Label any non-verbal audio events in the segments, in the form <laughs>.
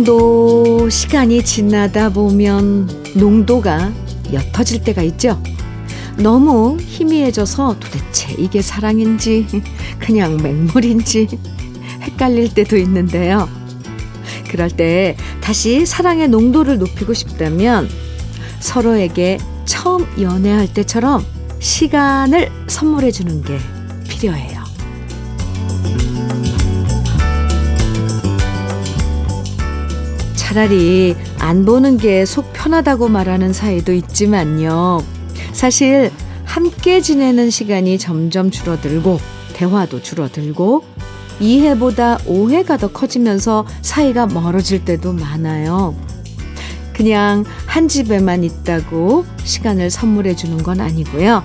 사랑도 시간이 지나다 보면 농도가 옅어질 때가 있죠. 너무 희미해져서 도대체 이게 사랑인지 <laughs> 그냥 맹물인지 <laughs> 헷갈릴 때도 있는데요. 그럴 때 다시 사랑의 농도를 높이고 싶다면 서로에게 처음 연애할 때처럼 시간을 선물해 주는 게 필요해요. 차라리 안 보는 게 속 편하다고 말하는 사이도 있지만요. 사실 함께 지내는 시간이 점점 줄어들고 대화도 줄어들고 이해보다 오해가 더 커지면서 사이가 멀어질 때도 많아요. 그냥 한 집에만 있다고 시간을 선물해 주는 건 아니고요.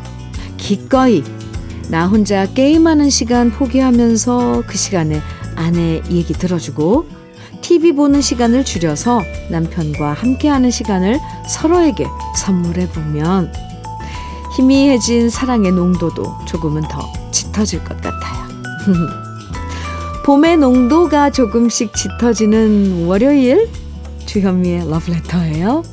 기꺼이 나 혼자 게임하는 시간 포기하면서 그 시간에 아내 얘기 들어주고 TV 보는 시간을 줄여서 남편과 함께하는 시간을 서로에게 선물해 보면 희미해진 사랑의 농도도 조금은 더 짙어질 것 같아요. <laughs> 봄의 농도가 조금씩 짙어지는 월요일 주현미의 러브레터예요.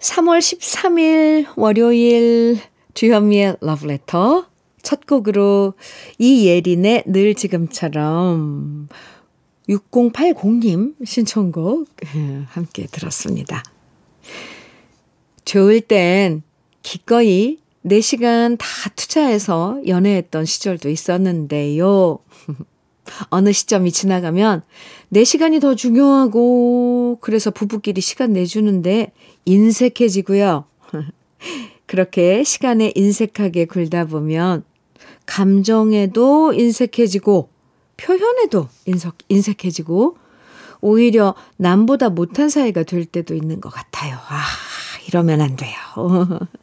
3월 13일 월요일 주현미의 러브레터 첫 곡으로 이예린의 늘 지금처럼 6080님 신청곡 함께 들었습니다. 좋을 땐 기꺼이 4시간 다 투자해서 연애했던 시절도 있었는데요. <laughs> 어느 시점이 지나가면 4시간이 더 중요하고 그래서 부부끼리 시간 내주는데 인색해지고요. <laughs> 그렇게 시간에 인색하게 굴다 보면 감정에도 인색해지고 표현에도 인석, 인색해지고 오히려 남보다 못한 사이가 될 때도 있는 것 같아요. 아, 이러면 안 돼요.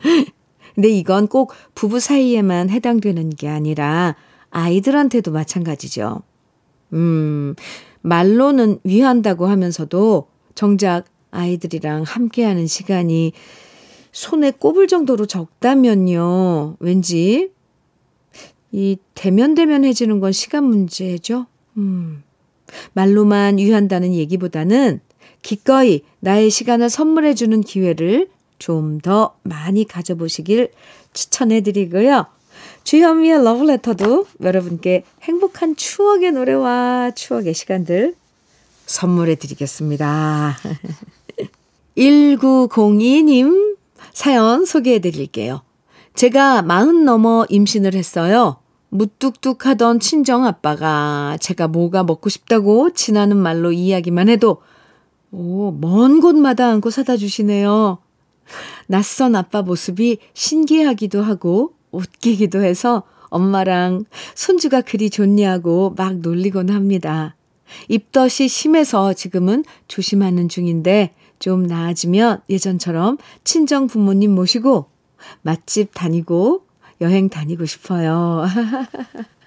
<laughs> 근데 이건 꼭 부부 사이에만 해당되는 게 아니라 아이들한테도 마찬가지죠. 음, 말로는 위한다고 하면서도 정작 아이들이랑 함께하는 시간이 손에 꼽을 정도로 적다면요. 왠지 이 대면대면해지는 건 시간 문제죠. 음. 말로만 위한다는 얘기보다는 기꺼이 나의 시간을 선물해주는 기회를 좀 더 많이 가져보시길 추천해드리고요. 주현미의 러브레터도 여러분께 행복한 추억의 노래와 추억의 시간들 선물해드리겠습니다. <laughs> 1902님 사연 소개해드릴게요. 제가 마흔 넘어 임신을 했어요. 무뚝뚝하던 친정 아빠가 제가 뭐가 먹고 싶다고 지나는 말로 이야기만 해도 오, 먼 곳마다 안고 사다 주시네요. 낯선 아빠 모습이 신기하기도 하고 웃기기도 해서 엄마랑 손주가 그리 좋냐고 막 놀리곤 합니다. 입덧이 심해서 지금은 조심하는 중인데 좀 나아지면 예전처럼 친정 부모님 모시고 맛집 다니고 여행 다니고 싶어요.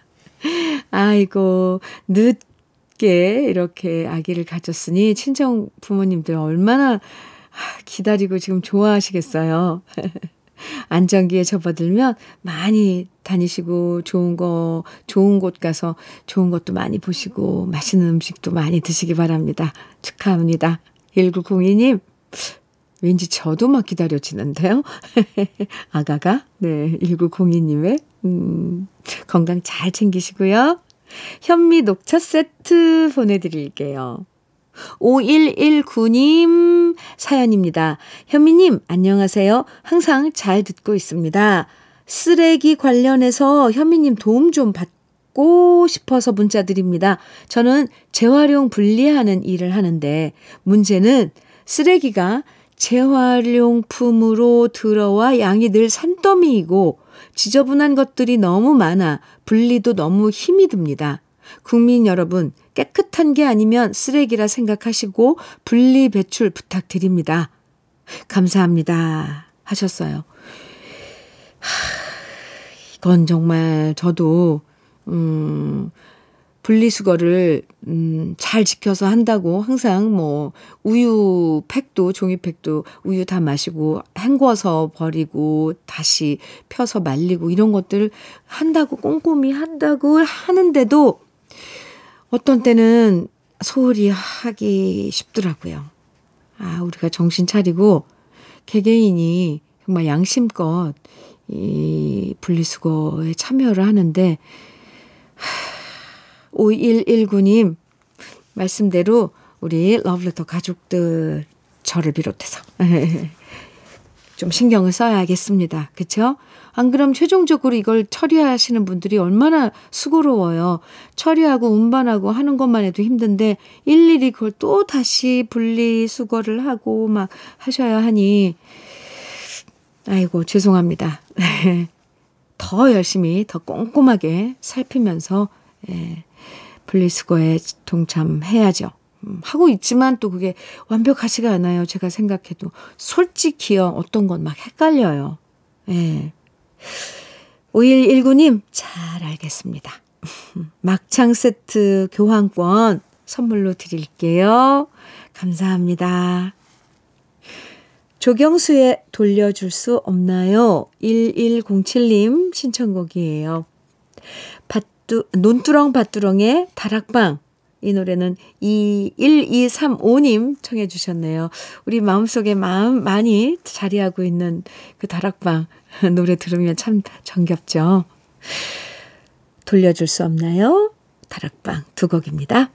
<laughs> 아이고, 늦게 이렇게 아기를 가졌으니 친정 부모님들 얼마나 기다리고 지금 좋아하시겠어요. <laughs> 안정기에 접어들면 많이 다니시고 좋은 거, 좋은 곳 가서 좋은 것도 많이 보시고 맛있는 음식도 많이 드시기 바랍니다. 축하합니다. 1902님, 왠지 저도 막 기다려지는데요. <laughs> 아가가, 네, 1902님의, 음, 건강 잘 챙기시고요. 현미 녹차 세트 보내드릴게요. 5119님 사연입니다. 현미님, 안녕하세요. 항상 잘 듣고 있습니다. 쓰레기 관련해서 현미님 도움 좀 받고 싶어서 문자 드립니다. 저는 재활용 분리하는 일을 하는데 문제는 쓰레기가 재활용품으로 들어와 양이 늘 산더미이고 지저분한 것들이 너무 많아 분리도 너무 힘이 듭니다. 국민 여러분, 깨끗한 게 아니면 쓰레기라 생각하시고 분리 배출 부탁드립니다. 감사합니다. 하셨어요. 하, 이건 정말 저도, 음, 분리수거를 음, 잘 지켜서 한다고 항상 뭐 우유 팩도 종이팩도 우유 다 마시고 헹궈서 버리고 다시 펴서 말리고 이런 것들 한다고 꼼꼼히 한다고 하는데도 어떤 때는 소홀히 하기 쉽더라고요. 아, 우리가 정신 차리고 개개인이 정말 양심껏 이 분리수거에 참여를 하는데 5119님 말씀대로 우리 러브레터 가족들 저를 비롯해서 <laughs> 좀 신경을 써야겠습니다. 그쵸? 안 그럼 최종적으로 이걸 처리하시는 분들이 얼마나 수고로워요. 처리하고 운반하고 하는 것만 해도 힘든데 일일이 그걸 또 다시 분리 수거를 하고 막 하셔야 하니 아이고 죄송합니다. <laughs> 더 열심히 더 꼼꼼하게 살피면서 예, 분리수거에 동참해야죠. 음, 하고 있지만 또 그게 완벽하지가 않아요. 제가 생각해도. 솔직히요, 어떤 건 막 헷갈려요. 예. 5119님, 잘 알겠습니다. <laughs> 막창 세트 교환권 선물로 드릴게요. 감사합니다. 조경수의 돌려줄 수 없나요? 1107님 신청곡이에요. 밭 두, 논두렁 밭두렁의 다락방. 이 노래는 21235님 청해 주셨네요. 우리 마음속에 마음 많이 자리하고 있는 그 다락방 <laughs> 노래 들으면 참 정겹죠. 돌려줄 수 없나요? 다락방 두 곡입니다.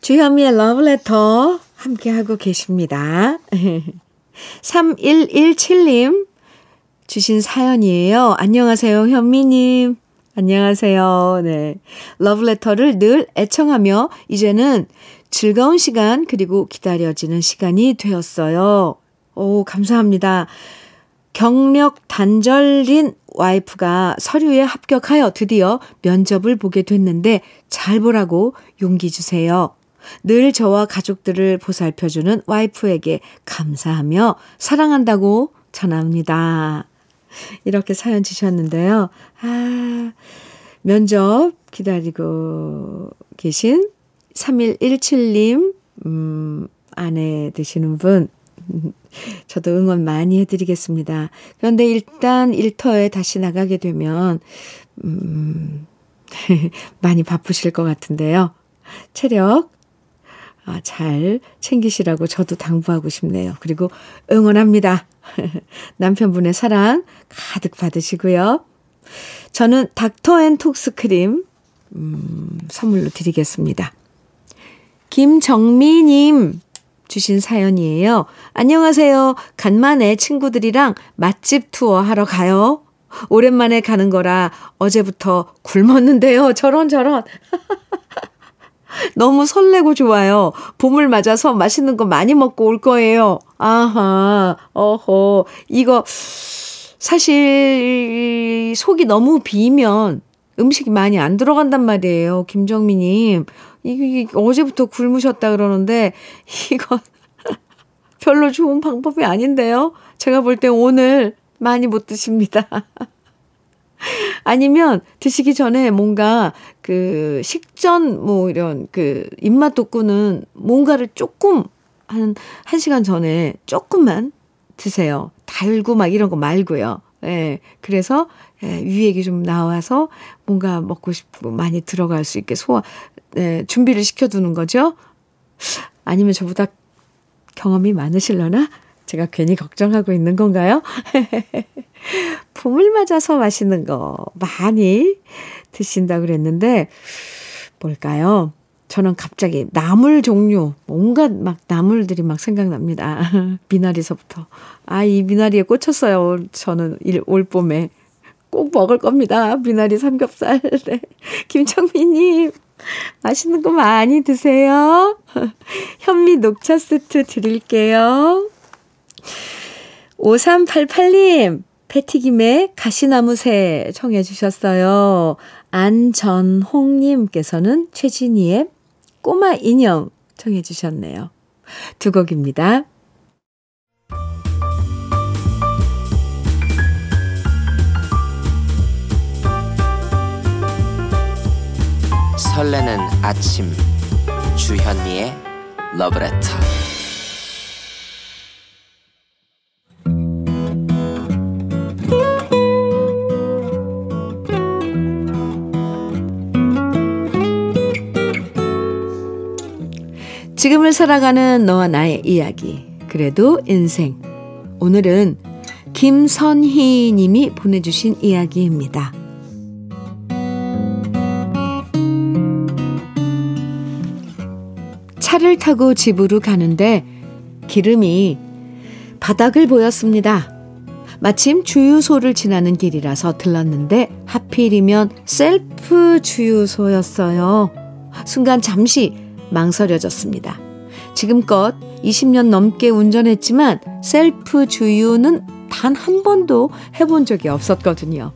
주현미의 러브레터 함께하고 계십니다. <laughs> 3117님 주신 사연이에요. 안녕하세요, 현미님. 안녕하세요. 네. 러브레터를 늘 애청하며 이제는 즐거운 시간 그리고 기다려지는 시간이 되었어요. 오, 감사합니다. 경력 단절인 와이프가 서류에 합격하여 드디어 면접을 보게 됐는데 잘 보라고 용기 주세요. 늘 저와 가족들을 보살펴주는 와이프에게 감사하며 사랑한다고 전합니다. 이렇게 사연 주셨는데요. 아, 면접 기다리고 계신 3117님, 음, 아내 되시는 분, <laughs> 저도 응원 많이 해드리겠습니다. 그런데 일단 일터에 다시 나가게 되면, 음, <laughs> 많이 바쁘실 것 같은데요. 체력, 아, 잘 챙기시라고 저도 당부하고 싶네요. 그리고 응원합니다. <laughs> 남편분의 사랑 가득 받으시고요. 저는 닥터 앤 톡스 크림 음, 선물로 드리겠습니다. 김정미님 주신 사연이에요. 안녕하세요. 간만에 친구들이랑 맛집 투어 하러 가요. 오랜만에 가는 거라 어제부터 굶었는데요. 저런 저런. <laughs> 너무 설레고 좋아요. 봄을 맞아서 맛있는 거 많이 먹고 올 거예요. 아하, 어허. 이거, 사실, 속이 너무 비면 음식이 많이 안 들어간단 말이에요. 김정미님. 이게 어제부터 굶으셨다 그러는데, 이거 <laughs> 별로 좋은 방법이 아닌데요. 제가 볼 때 오늘 많이 못 드십니다. <laughs> <laughs> 아니면 드시기 전에 뭔가 그 식전 뭐 이런 그 입맛 돋구는 뭔가를 조금 한, 한 시간 전에 조금만 드세요. 달고 막 이런 거 말고요. 예. 그래서 예, 위액이 좀 나와서 뭔가 먹고 싶고 많이 들어갈 수 있게 소화, 예, 준비를 시켜 두는 거죠. 아니면 저보다 경험이 많으실려나? 제가 괜히 걱정하고 있는 건가요? <laughs> 봄을 맞아서 맛있는 거 많이 드신다고 그랬는데, 뭘까요? 저는 갑자기 나물 종류, 온갖 막 나물들이 막 생각납니다. <laughs> 미나리서부터. 아, 이 미나리에 꽂혔어요. 저는 올 봄에. 꼭 먹을 겁니다. 미나리 삼겹살. <laughs> 네. 김청민님, 맛있는 거 많이 드세요. 현미 녹차 세트 드릴게요. 5388님, 패티김의 가시나무새 청해 주셨어요. 안전홍님께서는 최진희의 꼬마 인형 청해 주셨네요. 두 곡입니다. 설레는 아침 주현미의 러브레터 지금을 살아가는 너와 나의 이야기. 그래도 인생. 오늘은 김선희 님이 보내주신 이야기입니다. 차를 타고 집으로 가는데 기름이 바닥을 보였습니다. 마침 주유소를 지나는 길이라서 들렀는데 하필이면 셀프 주유소였어요. 순간 잠시 망설여졌습니다. 지금껏 20년 넘게 운전했지만 셀프 주유는 단 한 번도 해본 적이 없었거든요.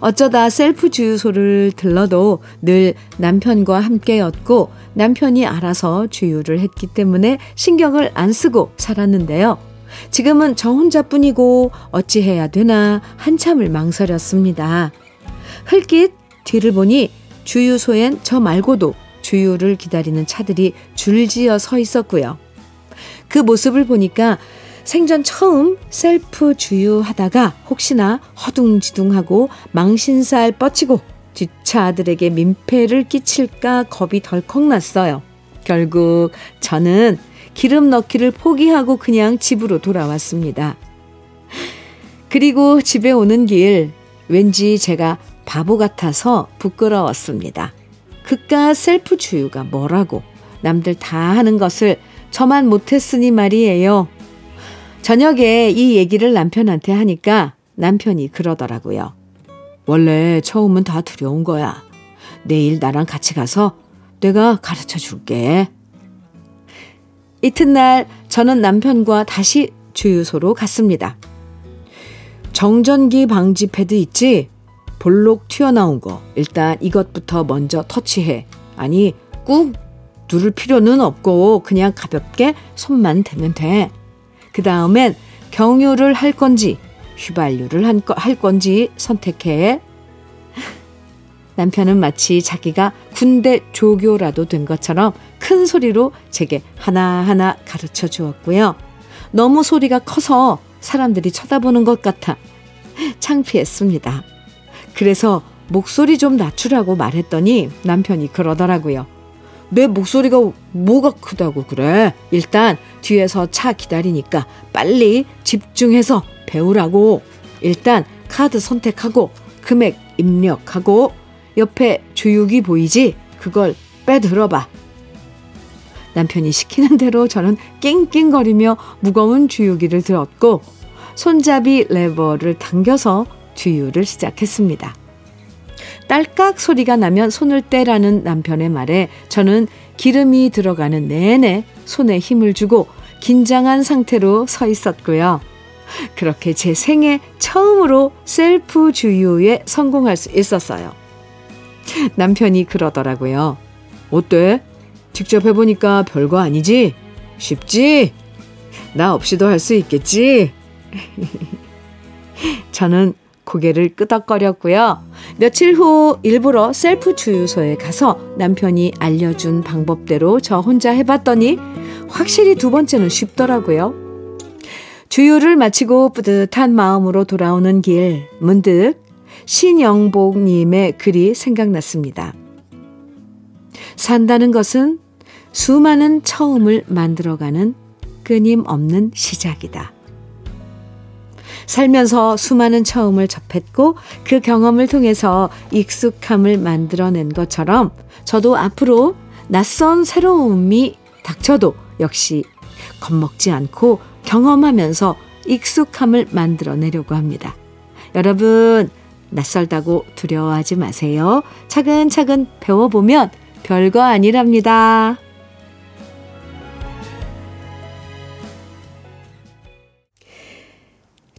어쩌다 셀프 주유소를 들러도 늘 남편과 함께였고 남편이 알아서 주유를 했기 때문에 신경을 안 쓰고 살았는데요. 지금은 저 혼자뿐이고 어찌해야 되나 한참을 망설였습니다. 흘낏 뒤를 보니 주유소엔 저 말고도 주유를 기다리는 차들이 줄지어 서 있었고요. 그 모습을 보니까 생전 처음 셀프 주유하다가 혹시나 허둥지둥하고 망신살 뻗치고 뒷차들에게 민폐를 끼칠까 겁이 덜컥 났어요. 결국 저는 기름 넣기를 포기하고 그냥 집으로 돌아왔습니다. 그리고 집에 오는 길 왠지 제가 바보 같아서 부끄러웠습니다. 그깟 셀프 주유가 뭐라고 남들 다 하는 것을 저만 못했으니 말이에요. 저녁에 이 얘기를 남편한테 하니까 남편이 그러더라고요. 원래 처음은 다 두려운 거야. 내일 나랑 같이 가서 내가 가르쳐 줄게. 이튿날 저는 남편과 다시 주유소로 갔습니다. 정전기 방지 패드 있지? 볼록 튀어나온 거. 일단 이것부터 먼저 터치해. 아니, 꾹 누를 필요는 없고 그냥 가볍게 손만 대면 돼. 그 다음엔 경유를 할 건지 휘발유를 할 건지 선택해. 남편은 마치 자기가 군대 조교라도 된 것처럼 큰 소리로 제게 하나하나 가르쳐 주었고요. 너무 소리가 커서 사람들이 쳐다보는 것 같아 창피했습니다. 그래서 목소리 좀 낮추라고 말했더니 남편이 그러더라고요. 내 목소리가 뭐가 크다고 그래? 일단 뒤에서 차 기다리니까 빨리 집중해서 배우라고. 일단 카드 선택하고 금액 입력하고 옆에 주육이 보이지? 그걸 빼들어봐. 남편이 시키는 대로 저는 낑낑거리며 무거운 주유기를 들었고 손잡이 레버를 당겨서 주유를 시작했습니다. 딸깍 소리가 나면 손을 떼라는 남편의 말에 저는 기름이 들어가는 내내 손에 힘을 주고 긴장한 상태로 서 있었고요. 그렇게 제 생애 처음으로 셀프 주유에 성공할 수 있었어요. 남편이 그러더라고요. 어때? 직접 해보니까 별거 아니지? 쉽지? 나 없이도 할 수 있겠지? <laughs> 저는 고개를 끄덕거렸고요. 며칠 후 일부러 셀프 주유소에 가서 남편이 알려준 방법대로 저 혼자 해봤더니 확실히 두 번째는 쉽더라고요. 주유를 마치고 뿌듯한 마음으로 돌아오는 길, 문득 신영복님의 글이 생각났습니다. 산다는 것은 수많은 처음을 만들어가는 끊임없는 시작이다. 살면서 수많은 처음을 접했고 그 경험을 통해서 익숙함을 만들어낸 것처럼 저도 앞으로 낯선 새로움이 닥쳐도 역시 겁먹지 않고 경험하면서 익숙함을 만들어내려고 합니다. 여러분, 낯설다고 두려워하지 마세요. 차근차근 배워보면 별거 아니랍니다.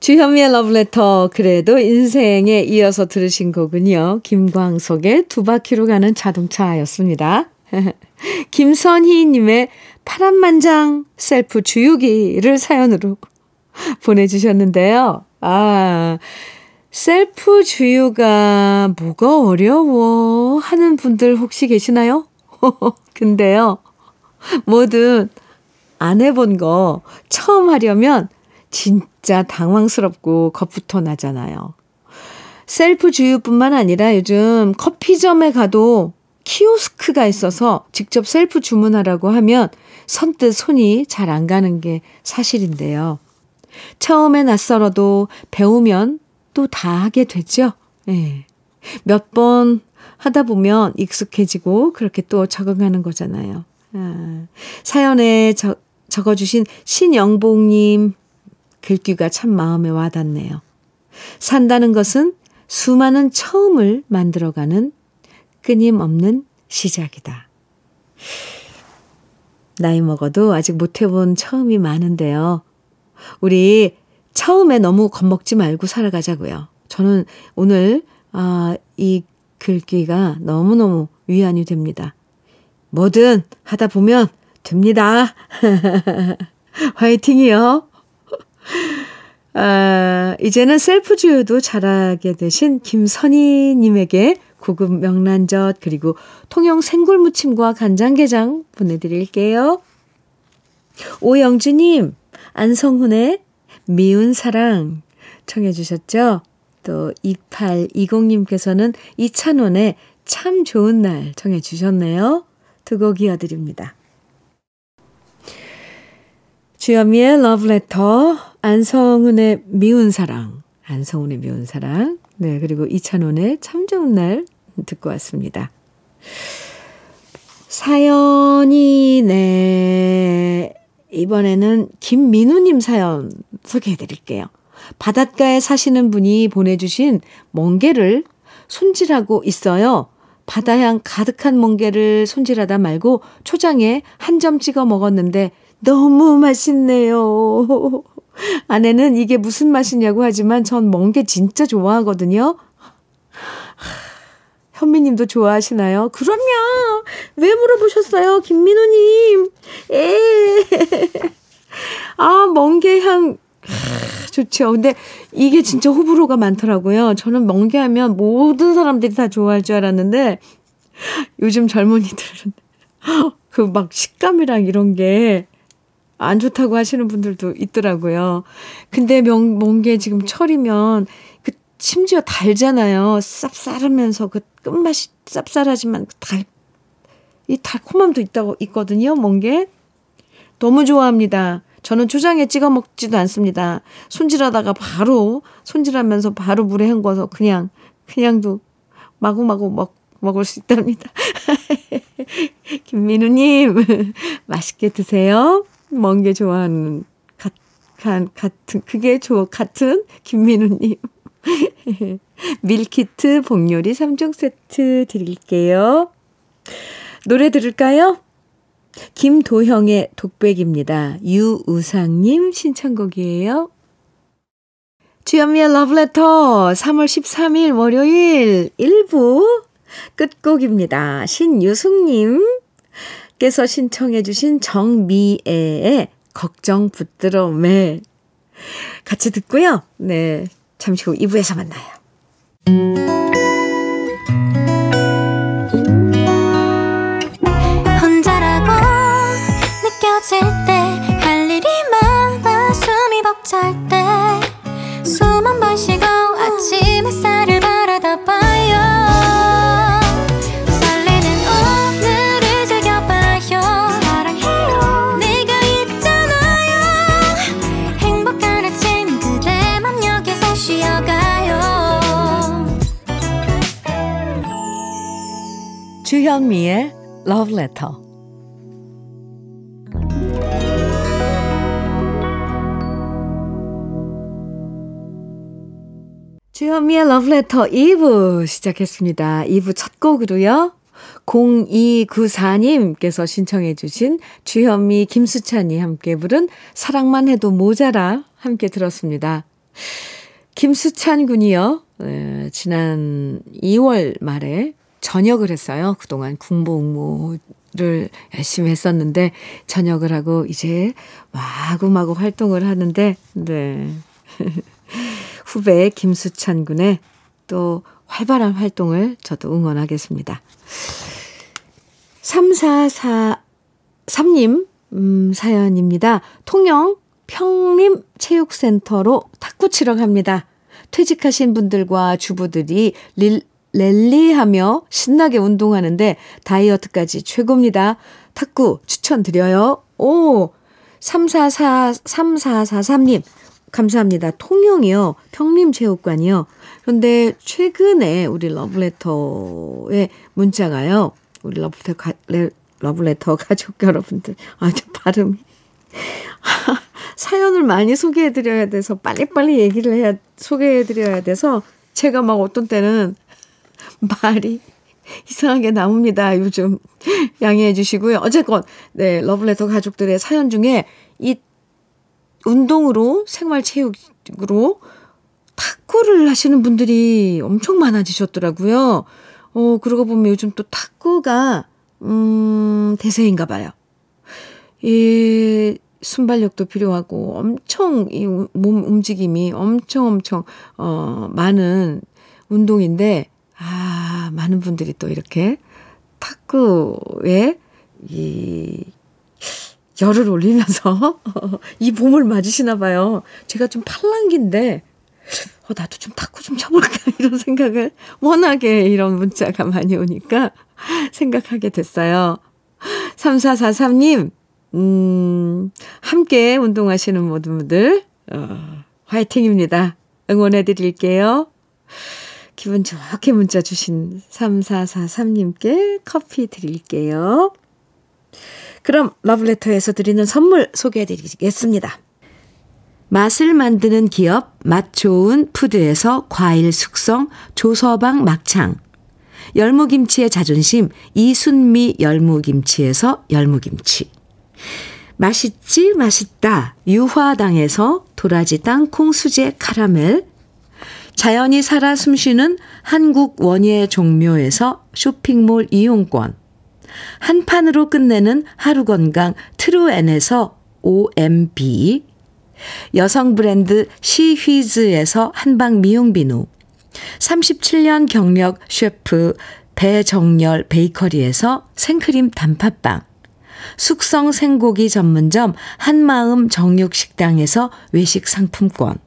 주현미의 러브레터 그래도 인생에 이어서 들으신 곡은요. 김광석의 두 바퀴로 가는 자동차였습니다. <laughs> 김선희 님의 파란만장 셀프 주유기를 사연으로 보내주셨는데요. 아, 셀프 주유가 뭐가 어려워 하는 분들 혹시 계시나요? <laughs> 근데요, 뭐든 안 해본 거 처음 하려면 진짜 당황스럽고 겁부터 나잖아요. 셀프 주유뿐만 아니라 요즘 커피점에 가도 키오스크가 있어서 직접 셀프 주문하라고 하면 선뜻 손이 잘 안 가는 게 사실인데요. 처음에 낯설어도 배우면 또 다 하게 되죠. 예. 몇번 하다 보면 익숙해지고 그렇게 또 적응하는 거잖아요. 아, 사연에 저, 적어주신 신영봉님 글귀가 참 마음에 와닿네요. 산다는 것은 수많은 처음을 만들어가는 끊임없는 시작이다. 나이 먹어도 아직 못 해본 처음이 많은데요. 우리 처음에 너무 겁먹지 말고 살아가자고요. 저는 오늘 아, 이 글귀가 너무너무 위안이 됩니다. 뭐든 하다 보면 됩니다. <laughs> 화이팅이요. 아, 이제는 셀프 주유도 잘하게 되신 김선희님에게 고급 명란젓 그리고 통영 생굴무침과 간장게장 보내드릴게요. 오영주님, 안성훈의 미운 사랑 청해 주셨죠? 또 2820님께서는 이찬원의 참 좋은 날 청해 주셨네요. 두 곡 이어드립니다. 주현미의 러브레터, 안성훈의 미운 사랑, 안성훈의 미운 사랑, 네, 그리고 이찬원의 참 좋은 날 듣고 왔습니다. 사연이, 네, 이번에는 김민우님 사연 소개해 드릴게요. 바닷가에 사시는 분이 보내주신 멍게를 손질하고 있어요. 바다향 가득한 멍게를 손질하다 말고 초장에 한 점 찍어 먹었는데 너무 맛있네요. <laughs> 아내는 이게 무슨 맛이냐고 하지만 전 멍게 진짜 좋아하거든요. 현미님도 좋아하시나요? 그럼요. 왜 물어보셨어요, 김민우님? 에. 아, 멍게향 좋죠. 근데 이게 진짜 호불호가 많더라고요. 저는 멍게하면 모든 사람들이 다 좋아할 줄 알았는데 요즘 젊은이들은 <laughs> 그 막 식감이랑 이런 게 안 좋다고 하시는 분들도 있더라고요. 근데 명, 멍게 지금 철이면 그 심지어 달잖아요. 쌉싸르면서 그 끝맛이 쌉쌀하지만 그 달, 이 달콤함도 있다고 있거든요. 멍게. 너무 좋아합니다. 저는 초장에 찍어 먹지도 않습니다. 손질하다가 바로 손질하면서 바로 물에 헹궈서 그냥 그냥도 마구마구 먹 먹을 수 있답니다. <laughs> 김민우님 <laughs> 맛있게 드세요. 먼 게 좋아하는 같, 같은 그게 좋 같은 김민우님. <laughs> 밀키트 복요리 3종 세트 드릴게요. 노래 들을까요? 김도형의 독백입니다. 유우상님 신청곡이에요. 주현미의 러브레터 3월 13일 월요일 1부 끝곡입니다. 신유숙님 께서 신청해 주신 정미애의 걱정 붙들어 매 같이 듣고요. 네, 잠시 후 2부에서 만나요. 느껴질 때 주현미의 Love Letter. 주현미의 Love Letter 2부 시작했습니다. 2부 첫 곡으로요. 0294님께서 신청해 주신 주현미 김수찬이 함께 부른 사랑만 해도 모자라 함께 들었습니다. 김수찬 군이요. 에, 지난 2월 말에 전역을 했어요. 그동안 군보 응모를 열심히 했었는데 전역을 하고 이제 마구마구 활동을 하는데 네. <laughs> 후배 김수찬 군의 또 활발한 활동을 저도 응원하겠습니다. 3443님 음, 사연입니다. 통영 평림 체육센터로 탁구 치러 갑니다. 퇴직하신 분들과 주부들이 릴, 랠리하며 신나게 운동하는데 다이어트까지 최고입니다. 탁구 추천드려요. 오, 344, 3443님. 감사합니다. 통영이요. 평림체육관이요. 그런데 최근에 우리 러브레터의 문자가요. 우리 러브레터, 가, 러브레터 <laughs> 가족 여러분들. 아, 저 발음이. <laughs> 사연을 많이 소개해드려야 돼서 빨리빨리 얘기를 해야, 소개해드려야 돼서 제가 막 어떤 때는 <laughs> 말이 이상하게 나옵니다. 요즘 양해해 주시고요. 어쨌건 네 러블레터 가족들의 사연 중에 이 운동으로 생활체육으로 탁구를 하시는 분들이 엄청 많아지셨더라고요. 어 그러고 보면 요즘 또 탁구가 음 대세인가 봐요. 이 순발력도 필요하고 엄청 이 몸 움직임이 엄청 엄청 어 많은 운동인데 아, 많은 분들이 또 이렇게 탁구에 이 열을 올리면서 <laughs> 이 봄을 맞으시나 봐요. 제가 좀 팔랑기인데 어, 나도 좀 탁구 좀 쳐볼까 <laughs> 이런 생각을 워낙에 이런 문자가 많이 오니까 생각하게 됐어요. 3443님, 음, 함께 운동하시는 모든 분들, 어, 화이팅입니다. 응원해 드릴게요. 기분 좋게 문자 주신 3443님께 커피 드릴게요. 그럼 러브레터에서 드리는 선물 소개해 드리겠습니다. 맛을 만드는 기업 맛 좋은 푸드에서 과일 숙성 조서방 막창 열무김치의 자존심 이순미 열무김치에서 열무김치 맛있지 맛있다 유화당에서 도라지 땅콩 수제 카라멜 자연이 살아 숨쉬는 한국 원예 종묘에서 쇼핑몰 이용권. 한 판으로 끝내는 하루 건강 트루엔에서 OMB. 여성 브랜드 시휘즈에서 한방 미용 비누. 37년 경력 셰프 배정열 베이커리에서 생크림 단팥빵. 숙성 생고기 전문점 한마음 정육식당에서 외식 상품권.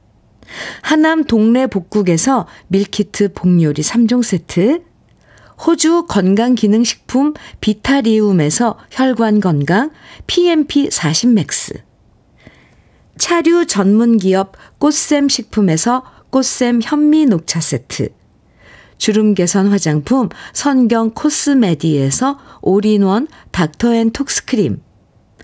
하남 동네 복국에서 밀키트 복요리 3종 세트, 호주 건강기능식품 비타리움에서 혈관 건강 PMP 40 맥스, 차류 전문기업 꽃샘 식품에서 꽃샘 현미 녹차 세트, 주름 개선 화장품 선경 코스메디에서 올인원 닥터앤톡스크림,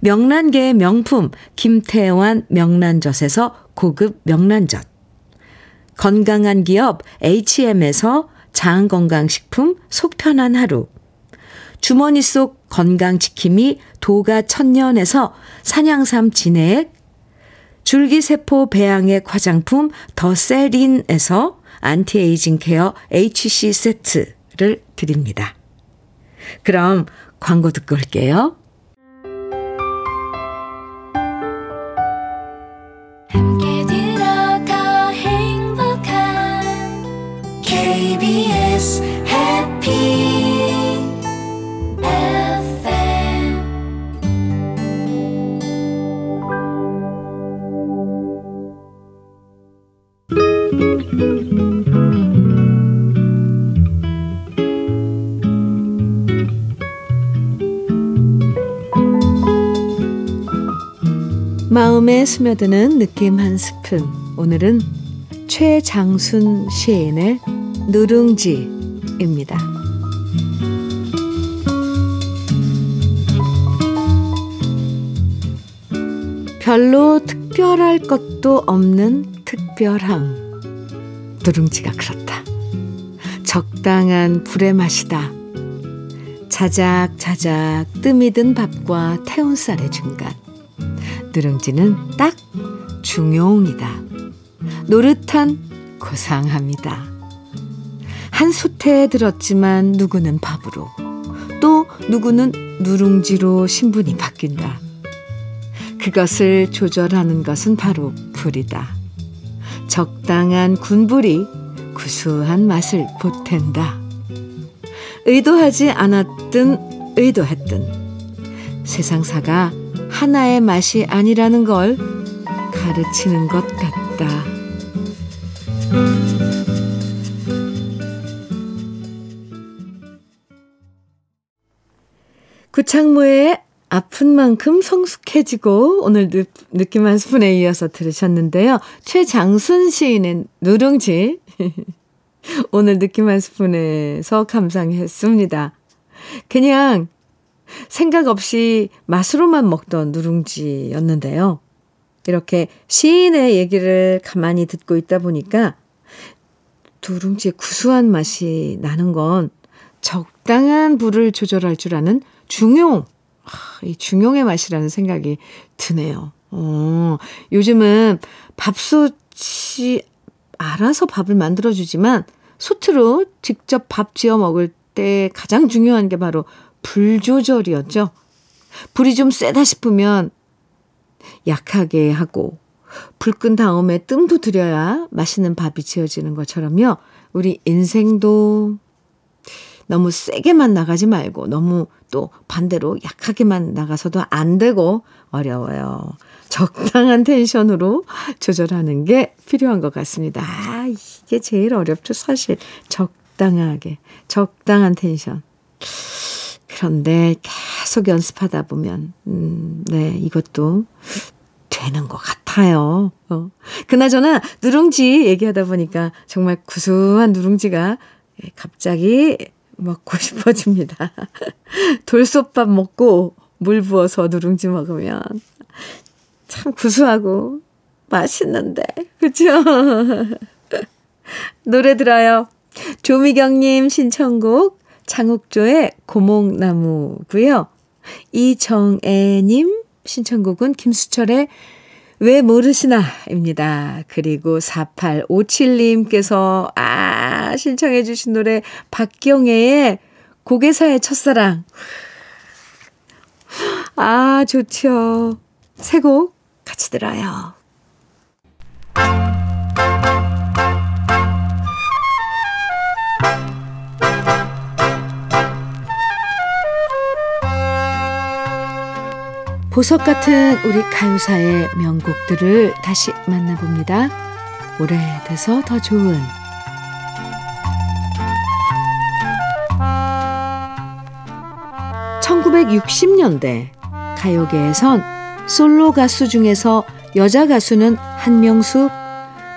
명란계의 명품 김태환 명란젓에서 고급 명란젓. 건강한 기업 HM에서 장건강식품 속편한 하루. 주머니 속 건강지킴이 도가 천년에서 산양삼 진액. 줄기세포 배양액 화장품 더세린에서 anti-aging care HC 세트를 드립니다. 그럼 광고 듣고 올게요. 스며드는 느낌 한 스푼. 오늘은 최장순 시인의 누룽지입니다. 별로 특별할 것도 없는 특별함. 누룽지가 그렇다. 적당한 불의 맛이다. 자작자작 뜸이 든 밥과 태운 쌀의 중간. 누룽지는 딱 중용이다. 노릇한 고상합니다. 한 솥에 들었지만 누구는 밥으로 또 누구는 누룽지로 신분이 바뀐다. 그것을 조절하는 것은 바로 불이다. 적당한 군불이 구수한 맛을 보탠다. 의도하지 않았든 의도했든 세상사가 하나의 맛이 아니라는 걸 가르치는 것 같다. 구창모의 아픈 만큼 성숙해지고 오늘 느, 느낌 한 스푼에 이어서 들으셨는데요. 최장순 시인의 누룽지 <laughs> 오늘 느낌 한 스푼에서 감상했습니다. 그냥 생각 없이 맛으로만 먹던 누룽지였는데요. 이렇게 시인의 얘기를 가만히 듣고 있다 보니까 누룽지의 구수한 맛이 나는 건 적당한 불을 조절할 줄 아는 중용, 이 중용의 맛이라는 생각이 드네요. 어, 요즘은 밥솥이 알아서 밥을 만들어주지만 소트로 직접 밥 지어 먹을 때 가장 중요한 게 바로 불 조절이었죠. 불이 좀 세다 싶으면 약하게 하고 불 끈 다음에 뜸도 들여야 맛있는 밥이 지어지는 것처럼요. 우리 인생도 너무 세게만 나가지 말고 너무 또 반대로 약하게만 나가서도 안 되고 어려워요. 적당한 텐션으로 조절하는 게 필요한 것 같습니다. 아, 이게 제일 어렵죠. 사실 적당하게 적당한 텐션. 그런데 계속 연습하다 보면 음, 네, 이것도 되는 것 같아요. 어. 그나저나 누룽지 얘기하다 보니까 정말 구수한 누룽지가 갑자기 먹고 <laughs> 싶어집니다. 돌솥밥 먹고 물 부어서 누룽지 먹으면 참 구수하고 맛있는데. 그죠? <laughs> 노래 들어요. 조미경님 신청곡 장옥조의 고목나무고요. 이정애님 신청곡은 김수철의 왜 모르시나입니다. 그리고 4857님께서 아 신청해 주신 노래 박경애의 고개사의 첫사랑. 아 좋죠. 새 곡 같이 들어요. 보석 같은 우리 가요사의 명곡들을 다시 만나봅니다. 오래돼서 더 좋은 1960년대 가요계에선 솔로 가수 중에서 여자 가수는 한명숙,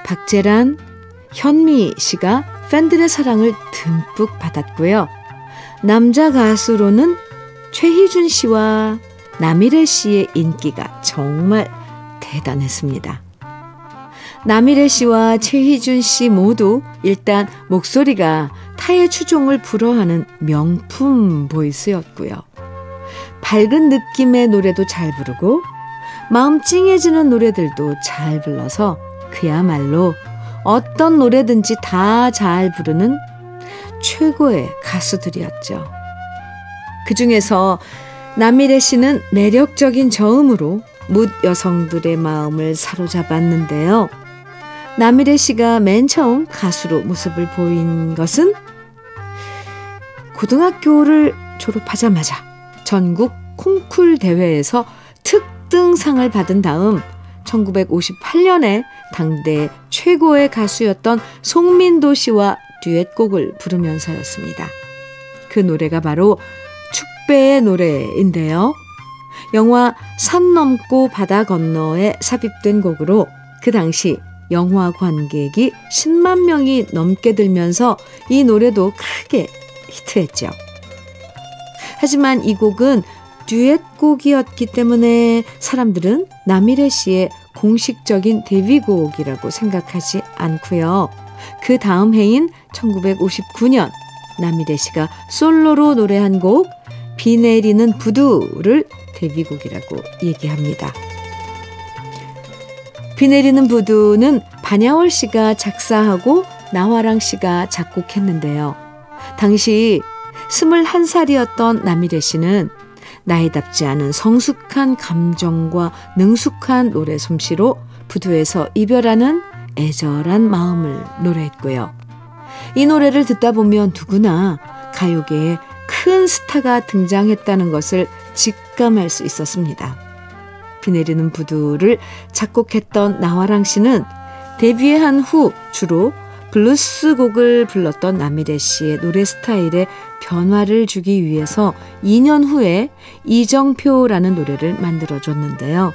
박재란, 현미 씨가 팬들의 사랑을 듬뿍 받았고요. 남자 가수로는 최희준 씨와 남일혜 씨의 인기가 정말 대단했습니다. 남일혜 씨와 최희준 씨 모두 일단 목소리가 타의 추종을 불허하는 명품 보이스였고요. 밝은 느낌의 노래도 잘 부르고 마음 찡해지는 노래들도 잘 불러서 그야말로 어떤 노래든지 다 잘 부르는 최고의 가수들이었죠. 그 중에서 남미래 씨는 매력적인 저음으로 묻 여성들의 마음을 사로잡았는데요. 남미래 씨가 맨 처음 가수로 모습을 보인 것은 고등학교를 졸업하자마자 전국 콩쿨 대회에서 특등상을 받은 다음 1958년에 당대 최고의 가수였던 송민도 씨와 듀엣곡을 부르면서였습니다. 그 노래가 바로 축배의 노래인데요. 영화 산 넘고 바다 건너에 삽입된 곡으로 그 당시 영화 관객이 10만 명이 넘게 들면서 이 노래도 크게 히트했죠. 하지만 이 곡은 듀엣곡이었기 때문에 사람들은 남일혜 씨의 공식적인 데뷔곡이라고 생각하지 않고요. 그 다음 해인 1959년 남일혜 씨가 솔로로 노래한 곡 비 내리는 부두를 데뷔곡이라고 얘기합니다. 비 내리는 부두는 반야월 씨가 작사하고 나화랑 씨가 작곡했는데요. 당시 21살이었던 남일혜 씨는 나이답지 않은 성숙한 감정과 능숙한 노래 솜씨로 부두에서 이별하는 애절한 마음을 노래했고요. 이 노래를 듣다 보면 누구나 가요계에 큰 스타가 등장했다는 것을 직감할 수 있었습니다. 비 내리는 부두를 작곡했던 나화랑 씨는 데뷔한 후 주로 블루스 곡을 불렀던 남미래 씨의 노래 스타일에 변화를 주기 위해서 2년 후에 이정표라는 노래를 만들어줬는데요.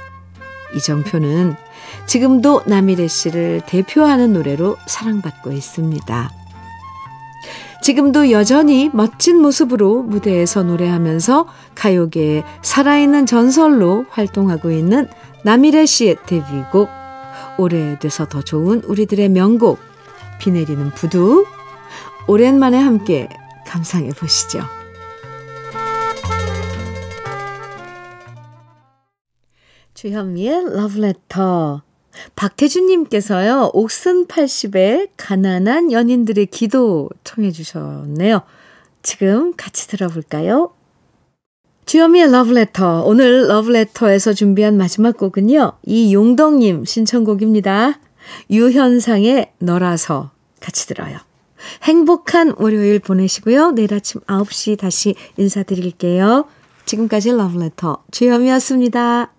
이정표는 지금도 남미래 씨를 대표하는 노래로 사랑받고 있습니다. 지금도 여전히 멋진 모습으로 무대에서 노래하면서 가요계의 살아있는 전설로 활동하고 있는 남미래 씨의 데뷔곡 오래돼서 더 좋은 우리들의 명곡 비 내리는 부두 오랜만에 함께 감상해 보시죠. 주현미의 러브레터 박태준님께서요, 옥슨 80의 가난한 연인들의 기도 청해 주셨네요. 지금 같이 들어볼까요? 주현미의 러브레터. 오늘 러브레터에서 준비한 마지막 곡은요, 이용덕님 신청곡입니다. 유현상의 너라서 같이 들어요. 행복한 월요일 보내시고요. 내일 아침 9시 다시 인사드릴게요. 지금까지 러브레터 주현미였습니다.